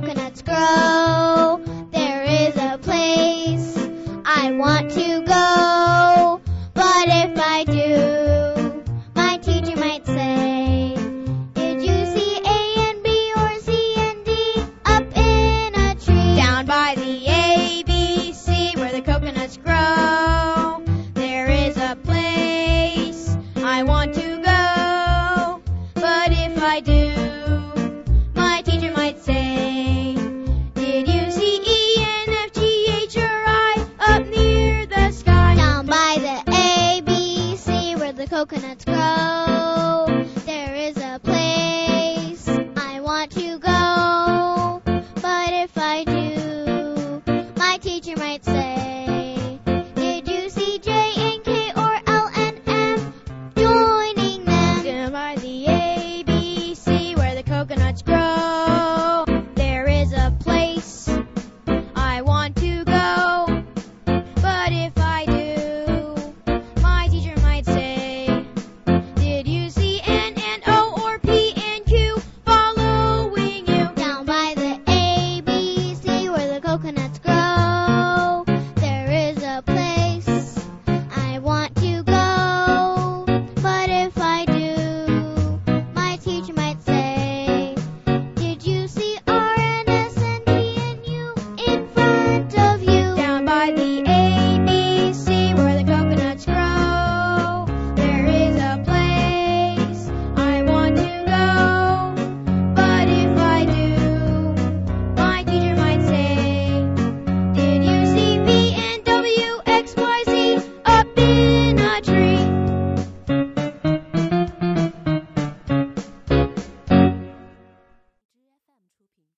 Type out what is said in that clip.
coconuts grow. There is a place I want to go, but if I do, my teacher might say, Did you see A and B or C and D up in a tree? Down by the ABC where the coconuts grow, there is a place I want to go, but if I do, coconuts grow. There is a place I want to go, but if I do, my teacher might say.